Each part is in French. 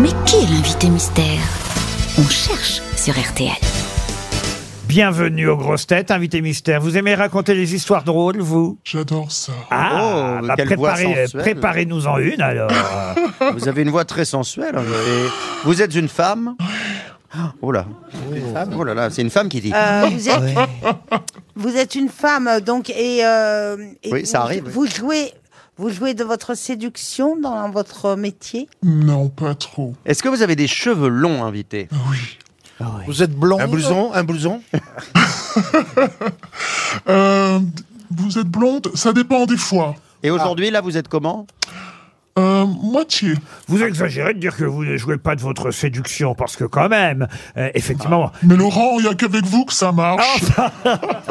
Mais qui est l'invité mystère? On cherche sur RTL. Bienvenue aux grosses têtes, invité mystère. Vous aimez raconter les histoires drôles, vous? J'adore ça. Ah, Oh, bah, quelle voix préparez, sensuelle. préparez-nous en une alors. Vous avez une voix très sensuelle. hein, et vous êtes une femme? Oh là. Oh là là, c'est une femme qui dit. Euh, vous, êtes, vous êtes une femme, donc, et, euh, et Oui, ça vous, arrive, oui. Vous jouez, vous jouez de votre séduction dans votre métier? Non, pas trop. Est-ce que vous avez des cheveux longs, invité? Oui. Vous êtes blond Un blouson Un blouson? Euh, vous êtes blonde? Ça dépend des fois. Et aujourd'hui, là, vous êtes comment? Euh, moitié. Vous exagérez de dire que vous ne jouez pas de votre séduction, parce que quand même, euh, effectivement, Mais Laurent, il n'y a qu'avec vous que ça marche. Ça,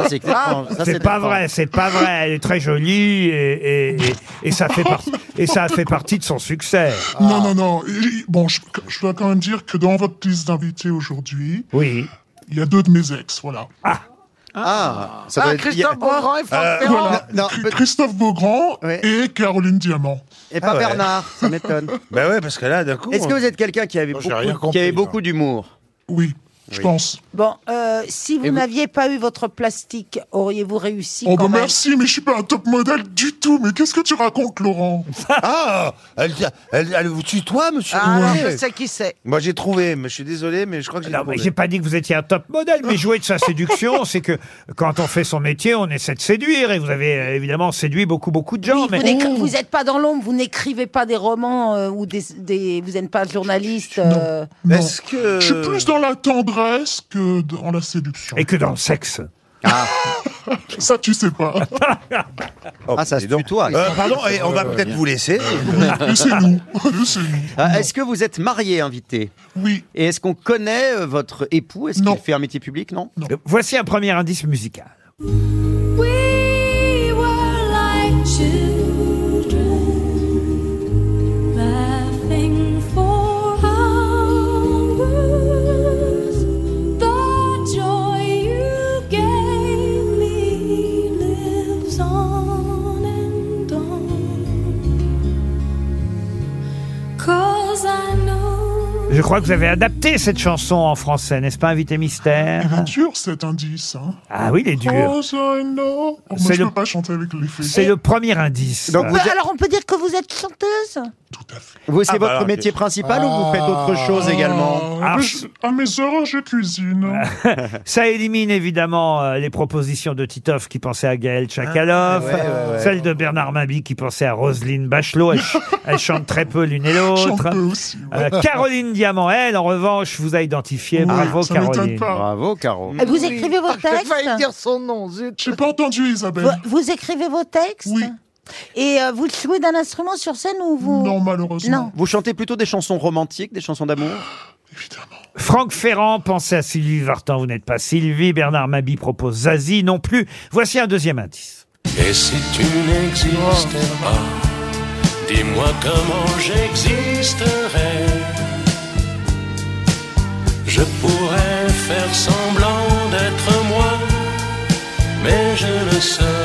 c'est clairement- ça, c'est pas vrai, c'est pas vrai. Elle est très jolie et, et, et, et ça fait partie et ça fait partie de son succès. Non, non, non. Et- bon, je, je dois quand même dire que dans votre liste d'invités aujourd'hui, Oui. il y a deux de mes ex, voilà. Ah, ça doit Ah, être- Christophe Beaugrand et Franck Ferrand Voilà. non, Chr- peut- Christophe Beaugrand Ouais. et Caroline Diamant. Et pas Ah ouais. Bernard, ça m'étonne. Bah ouais, parce que là, d'un coup. Est-ce que vous êtes quelqu'un qui avait Non, j'ai rien beaucoup, compris, qui avait beaucoup d'humour? Oui, je Oui. pense. Bon, euh, si vous n'aviez pas eu votre plastique, auriez-vous réussi Oh quand bah même merci, mais je suis pas un top modèle du tout. Mais qu'est-ce que tu racontes, Laurent? Ah elle, elle, elle vous tutoie, monsieur Ah, Ouais. je sais qui c'est. Moi, j'ai trouvé, mais je suis désolé, mais je crois que j'ai Non, mais trouvé. j'ai pas dit que vous étiez un top modèle, mais jouer de sa séduction, c'est que quand on fait son métier, on essaie de séduire. Et vous avez euh, évidemment séduit beaucoup, beaucoup de gens. Oui, mais vous n'êtes pas dans l'ombre, vous n'écrivez pas des romans euh, ou des, des- vous n'êtes pas journaliste. euh, Non. Est-ce que. Je suis plus dans la tendresse que dans la séduction. et que dans le sexe. Ça, tu sais pas. Oh, Ah, ça dis se donc. tutoie. Euh, pardon, et on va peut-être vous laisser. Ah, Est-ce que vous êtes marié, invité Oui. Et est-ce qu'on connaît euh, votre époux? Est-ce Non. qu'il fait un métier public? Non? Euh, Voici un premier indice musical. Crois que vous avez adapté cette chanson en français, n'est-ce pas, invité Il mystère est dur cet indice. Hein. Ah oui, il est dur. Cause I know. Oh, moi, C'est je le- peux pas chanter avec les faits. C'est le premier indice. Donc, Ouais, vous êtes- Alors on peut dire que vous êtes chanteuse? Tout à fait. Vous, c'est Ah, bah votre alors, métier principal ou vous faites autre chose également Ah, Ah, mais mes heures, je cuisine. Ça élimine évidemment euh, les propositions de Titoff qui pensait à Gaël Tchakaloff, Ah, ouais, ouais, ouais. celle de Bernard Mabi qui pensait à Roselyne Bachelot. Elles, ch- chantent très peu l'une et Chante l'autre. aussi. Euh, Caroline Diamant, elle, en revanche, vous a identifié. Oui, Bravo, ça m'étonne Caroline. pas. Bravo, Caro. Et Vous écrivez vos J'ai failli textes dire son nom, zut. J'ai pas entendu, Isabelle. vous, vous écrivez vos textes Oui. Et euh, vous jouez d'un instrument sur scène ou vous Non, malheureusement. Non. Vous chantez plutôt des chansons romantiques, des chansons d'amour? Évidemment. Franck Ferrand pensait à Sylvie Vartan. Vous n'êtes pas Sylvie. Bernard Mabi propose Zazie non plus. Voici un deuxième indice. Et si tu n'existais pas, dis-moi comment j'existerais. Je pourrais faire semblant d'être moi, mais je ne serais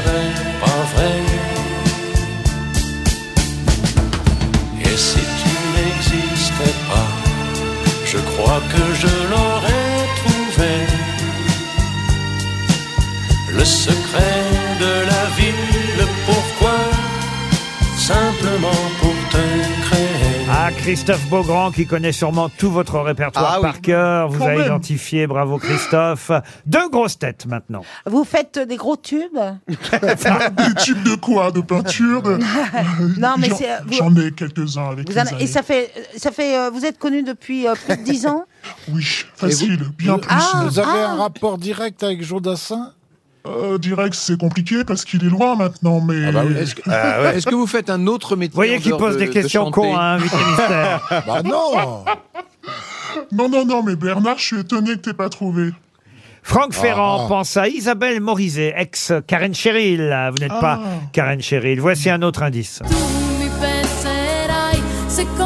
pour te créer. Ah, Christophe Beaugrand, qui connaît sûrement tout votre répertoire Ah oui. par cœur, vous Quand a même. identifié. Bravo, Christophe. Deux grosses têtes maintenant. Vous faites des gros tubes Des tubes de quoi De peinture de... Non, mais J'en- c'est- vous- J'en ai quelques-uns avec Vous les en- années. Et ça fait, ça fait, euh, vous êtes connu depuis euh, plus de dix ans Oui, facile, bien vous- plus. Ah, Vous avez ah. un rapport direct avec Jodassin Euh, direct, c'est compliqué parce qu'il est loin maintenant, mais... Est-ce que, Ah ouais. est-ce que vous faites un autre métier Vous voyez en qu'il dehors pose de- des de questions chanter cons, hein, invité mystère. Bah non Non, non, non, mais Bernard, je suis étonné que t'aies pas trouvé. Franck Ferrand Ah. pense à Isabelle Morizet, ex Karen Cheryl. Vous n'êtes pas Ah. Karen Cheryl. Voici un autre indice. Tu mi penserai se con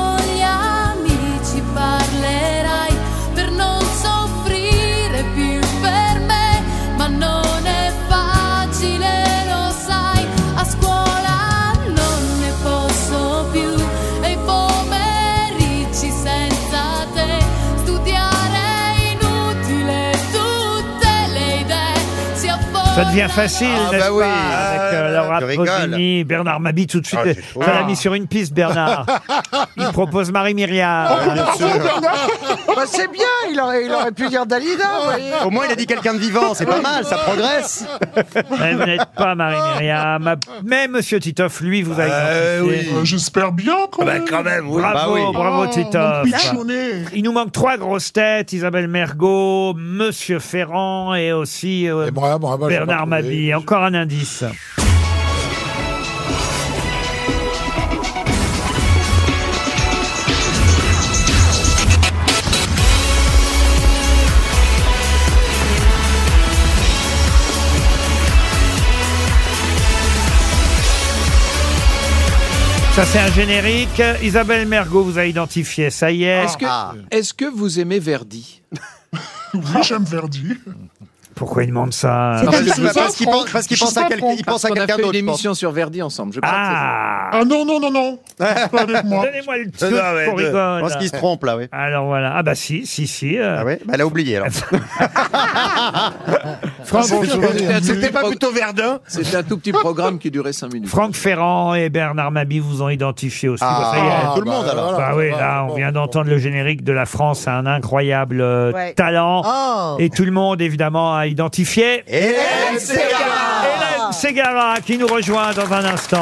devient facile, Ah, n'est-ce bah oui. pas Avec euh, Ah, Laura. Pausini, Bernard Mabi, tout de suite. Ah, j'ai trouvé. ça l'a mis sur une piste, Bernard. Il propose Marie-Myriam. Bah, c'est bien, il aurait, il aurait pu dire Dalida. vous voyez. Au moins, il a dit quelqu'un de vivant, c'est pas mal, ça progresse. Mais vous n'êtes pas Marie-Myriam. Mais Monsieur Titoff, lui, vous a Euh, identifié. oui. Euh, J'espère bien quand Bah, même. quand même, oui. Bravo, Bah oui. bravo Oh, Titoff. pichonnet. Il nous manque trois grosses têtes, Isabelle Mergot, Monsieur Ferrand et aussi euh, Et moi, moi, moi, j'ai Bernard trouvé. Mabille. Encore un indice. Ça, c'est un générique. Isabelle Mergot vous a identifié. Ça y est. Est-ce que, Ah. est-ce que vous aimez Verdi? Oui, j'aime Verdi. Pourquoi il demande ça Parce qu'il- parce pense, parce qu'il pense à quelqu'un, il pense à On a quelqu'un fait d'autre. une je pense. sur Verdi ensemble. Je Ah Ah non, non, non, non. Pas avec moi. Donnez-moi le truc Non, qu'on de- Je pense qu'il se trompe là, oui. Alors voilà. Ah bah si, si, si. euh, Ah ouais bah, Elle a oublié alors. Franck. C'était pas plutôt Verdun C'était un tout petit programme qui durait 5 minutes. Franck Ferrand et Bernard Mabi vous ont identifié aussi. Bah, ça y est. Ah, tout le monde alors. Bah oui, là, on vient d'entendre le générique de la France, un incroyable euh, Ouais. talent. Oh. Et tout le monde, évidemment, a identifié Hélène Ségara Hélène Ségara qui nous rejoint dans un instant.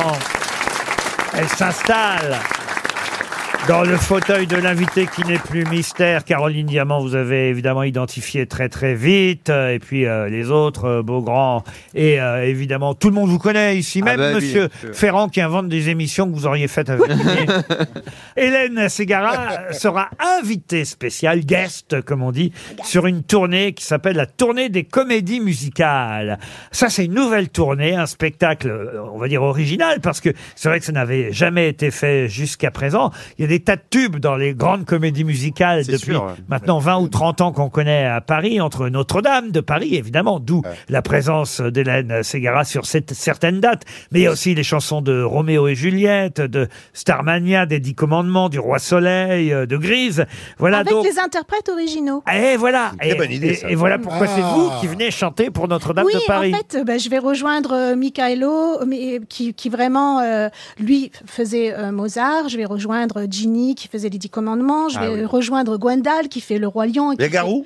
Elle s'installe dans le fauteuil de l'invité qui n'est plus mystère. Caroline Diamant, vous avez évidemment identifié très très vite. Euh, Et puis euh, les autres, euh, Beaugrand. Et euh, évidemment, tout le monde vous connaît ici. Ah Même bah oui, Monsieur. Ferrand qui invente des émissions que vous auriez faites avec lui. Hélène Ségara sera invitée spéciale, guest, comme on dit, sur une tournée qui s'appelle la tournée des comédies musicales. Ça, c'est une nouvelle tournée, un spectacle, euh, on va dire original, parce que c'est vrai que ça n'avait jamais été fait jusqu'à présent. Il y a des tas de tubes dans les grandes comédies musicales C'est depuis sûr, ouais. maintenant 20 ou 30 ans qu'on connaît à Paris, entre Notre-Dame de Paris, évidemment, d'où la présence d'Hélène Ségara sur cette, certaines dates. Mais il y a aussi les chansons de Roméo et Juliette, de Starmania, des Dix Commandements, du Roi Soleil, euh, de Grise. Voilà Avec donc. les interprètes originaux. Et voilà. Une très Et, bonne idée, et- ça. et voilà pourquoi c'est Ah. vous qui venez chanter pour Notre-Dame oui, de Paris. en fait, euh, bah, je vais rejoindre euh, Michaelo, mais, qui, qui vraiment, euh, lui, faisait euh, Mozart. Je vais rejoindre Ginny, qui faisait les Dix Commandements. Je Ah vais oui. rejoindre Gwendal, qui fait le Roi Lion. et Il y a qui Garou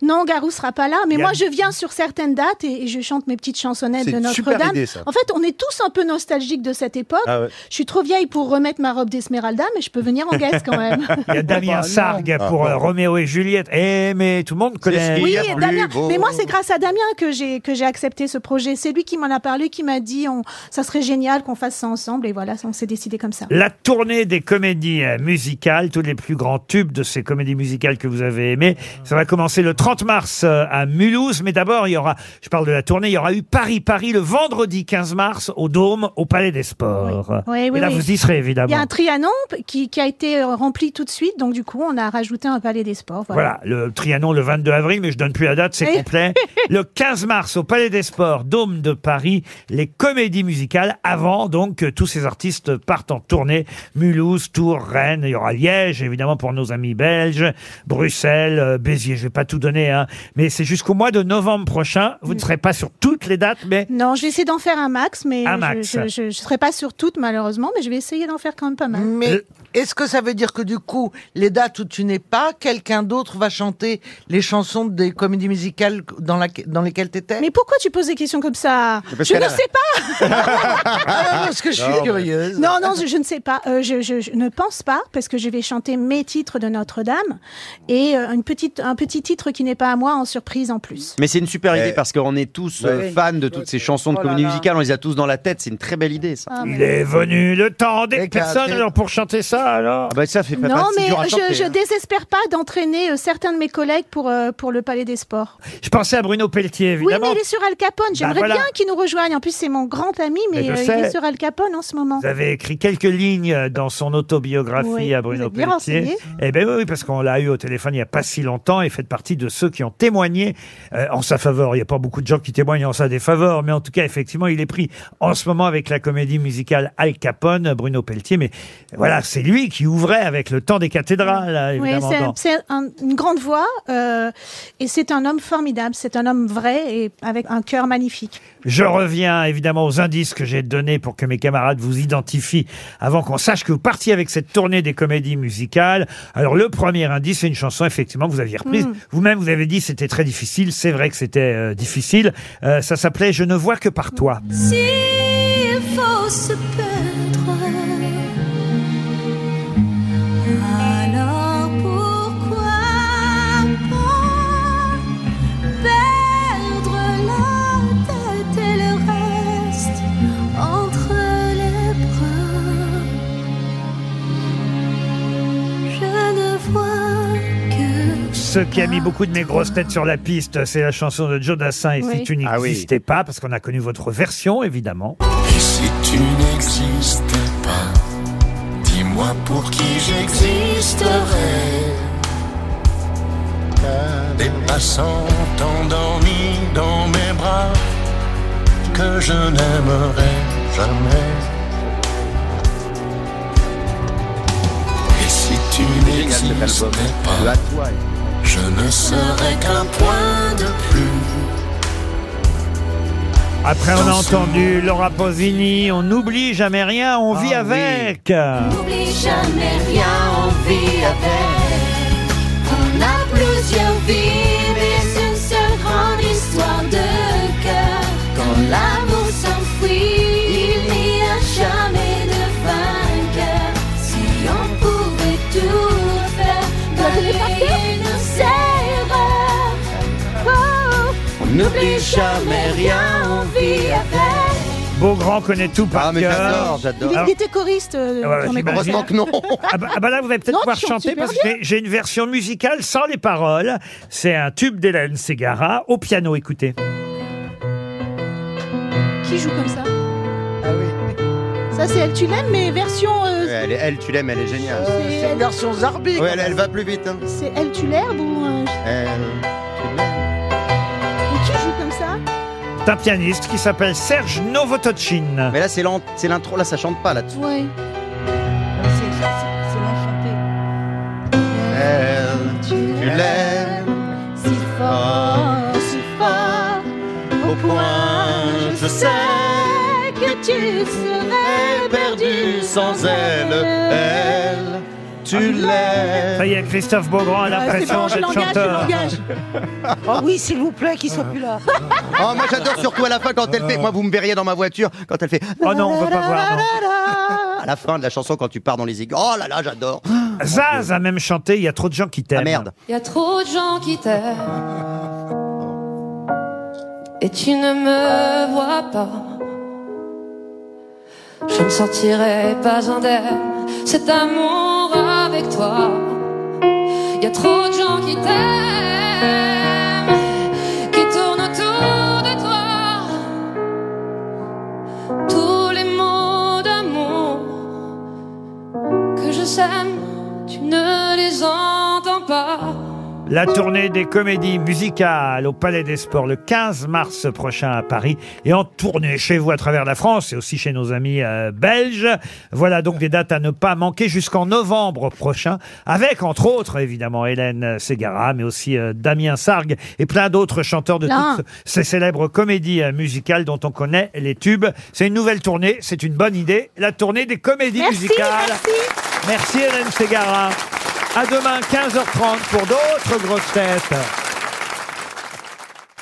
fait- Non, Garou sera pas là. Mais moi, je viens sur certaines dates et, et je chante mes petites chansonnettes de Notre-Dame. En fait, on est tous un peu nostalgiques de cette époque. Ah ouais. Je suis trop vieille pour remettre ma robe d'Esmeralda, mais je peux venir en guest quand même. Il y a Damien Sargue pour euh, Roméo et Juliette. Eh, mais tout le monde connaît. ce Oui, et Damien. beau. Mais moi, c'est grâce à Damien que j'ai que j'ai accepté ce projet. C'est lui qui m'en a parlé, qui m'a dit, on, ça serait génial qu'on fasse ça ensemble. Et voilà, on s'est décidé comme ça. La tournée des comédies euh, musicales, tous les plus grands tubes de ces comédies musicales que vous avez aimées. Ça va commencer le 30 mars euh, à Mulhouse, mais d'abord, il y aura, je parle de la tournée, il y aura eu Paris-Paris le vendredi 15 mars au Dôme, au Palais des Sports. Oui, oui, Et là, vous y serez, Il y a évidemment. un Trianon qui, qui a été euh, rempli tout de suite. Donc, du coup, on a rajouté un palais des sports. Voilà. Voilà, le Trianon le 22 avril, mais je donne plus la date, c'est complet. Le 15 mars au Palais des Sports, Dôme de Paris, les comédies musicales, avant donc que tous ces artistes partent en tournée. Mulhouse, Tours, Rennes, il y aura Liège, évidemment pour nos amis belges, Bruxelles, euh, Béziers, je vais pas tout donner, hein, mais c'est jusqu'au mois de novembre prochain. Vous ne serez pas sur toutes les dates, mais Non, je vais essayer d'en faire un max, mais Un je- max. je, je, je serai pas sur toutes malheureusement, mais je vais essayer d'en faire quand même pas mal. Mais est-ce que ça veut dire que du coup, les dates où tu n'es pas, quelqu'un d'autre va chanter les chansons des comédies musicales dans, la, dans lesquelles tu étais Mais pourquoi tu poses des questions comme ça? Parce Je qu'elle ne a- sais pas. Ah, Parce que je suis curieuse. Non, non, je, je ne sais pas. Euh, je, je- je ne pense pas parce que je vais chanter mes titres de Notre-Dame et euh, une petite, un petit titre qui n'est pas à moi en surprise en plus. Mais c'est une super idée Eh. parce qu'on est tous euh, Ouais. fans de toutes ces chansons de Oh là comédie là. musicale, on les a tous dans la tête, c'est une très belle idée ça. Ah, il est venu le temps des personnes alors pour chanter ça alors. Ah bah ça fait pas Non, mais dur à je, je hein. désespère pas d'entraîner euh, certains de mes collègues pour, euh, pour le Palais des Sports. Je pensais à Bruno Pelletier Oui, évidemment. mais il est sur Al Capone. J'aimerais voilà. bien qu'il nous rejoigne. En plus, c'est mon grand ami, mais, Mais je euh, il sais. est sur Al Capone en ce moment. Vous avez écrit quelques lignes dans son autobiographie Oui, à vous Bruno êtes bien Pelletier. renseigné. Eh ben oui, parce qu'on l'a eu au téléphone il n'y a pas si longtemps et fait partie de ceux qui ont témoigné euh, en sa faveur. Il n'y a pas beaucoup de gens qui témoignent en sa défaveur, mais en tout cas, effectivement, il est pris en ce moment avec la comédie musicale Al Capone, Bruno Pelletier. Mais voilà, c'est lui qui ouvrait avec le temps des cathédrales, Oui, évidemment. c'est- dans- c'est un- une grande voix euh, et c'est un homme formidable. C'est un homme vrai et avec un cœur magnifique. Je reviens évidemment aux indices que j'ai donnés pour que mes camarades vous identifient avant qu'on sache que vous partiez avec cette tournée des comédies musicales. Alors le premier indice, c'est une chanson effectivement que vous aviez reprise. Mm. Vous-même, vous avez dit c'était très difficile. C'est vrai que c'était euh, difficile. Euh, ça s'appelait Je ne vois que par toi. S'il faut se perdre, Ce qui a mis beaucoup de mes grosses têtes sur la piste, c'est la chanson de Joe Dassin et Oui. Si tu Ah oui. n'existais pas, parce qu'on a connu votre version évidemment. Et si tu n'existais pas, dis-moi pour qui j'existerais. Des passants endormis dans mes bras que je n'aimerais jamais. Et si tu n'existais pas, je ne serais qu'un point de plus. Après, on a entendu Laura Pausini, on n'oublie jamais rien, on vit avec. N'oublie jamais rien, on vit avec. On a plusieurs vies, mais une seule grande histoire de cœur. L'amour n'oublie jamais rien, on vit avec. Beaugrand connaît tout par Ah, mais cœur. j'adore, Il, j'adore. il était choriste. euh, Ah ouais, dans mes j'imagine. concerts. Heureusement que non. Ah bah, ah bah là, vous allez peut-être Non, pouvoir tu chantes chanter super parce que j'ai- j'ai une version musicale sans les paroles. C'est un tube d'Hélène Ségara au piano, écoutez. Qui joue comme ça? Ah oui. Ça, c'est Elle, tu l'aimes, mais version. euh, Ouais, Elle, est- elle, tu l'aimes, elle est géniale. c'est C'est une elle, version Zarbi. Ouais, elle, elle va plus vite. hein. c'est Elle, tu l'herbe ou. euh, Elle, tu l'aimes. C'est un pianiste qui s'appelle Serge Novotochin. Mais là, c'est l'intro, là, ça chante pas là-dessus. Ouais. C'est c'est- c'est l'enchanté. Elle, tu l'aimes Si fort, si fort, au point, je sais que tu serais perdu sans elle. Elle, tu l'aimes. Ça y est, Christophe Beaugrand a Ah, l'impression d'être l'engage, je chanteur. l'engage. Oh oui, s'il vous plaît, qu'il soit plus là. Oh, moi j'adore surtout à la fin quand elle fait. Moi, vous me verriez dans ma voiture quand elle fait. Oh non, on peut pas voir. non. À la fin de la chanson, quand tu pars dans les aigus. Oh là là, j'adore. Zaz a même chanté Il y a trop de gens qui t'aiment. Ah merde. Il y a trop de gens qui t'aiment et tu ne me vois pas. Je ne sortirai pas indemne cet amour avec toi. Y a trop de gens qui t'aiment, qui tournent autour de toi. Tous les mots d'amour que je sème, tu ne les entends pas. La tournée des comédies musicales au Palais des Sports le 15 mars prochain à Paris et en tournée chez vous à travers la France et aussi chez nos amis euh, belges. Voilà donc des dates à ne pas manquer jusqu'en novembre prochain avec entre autres évidemment Hélène Ségara mais aussi euh, Damien Sargue et plein d'autres chanteurs de Là. toutes ces célèbres comédies euh, musicales dont on connaît les tubes. C'est une nouvelle tournée, c'est une bonne idée, la tournée des comédies Merci, musicales. merci. Merci Hélène Ségara. À demain 15h30 pour d'autres grosses têtes.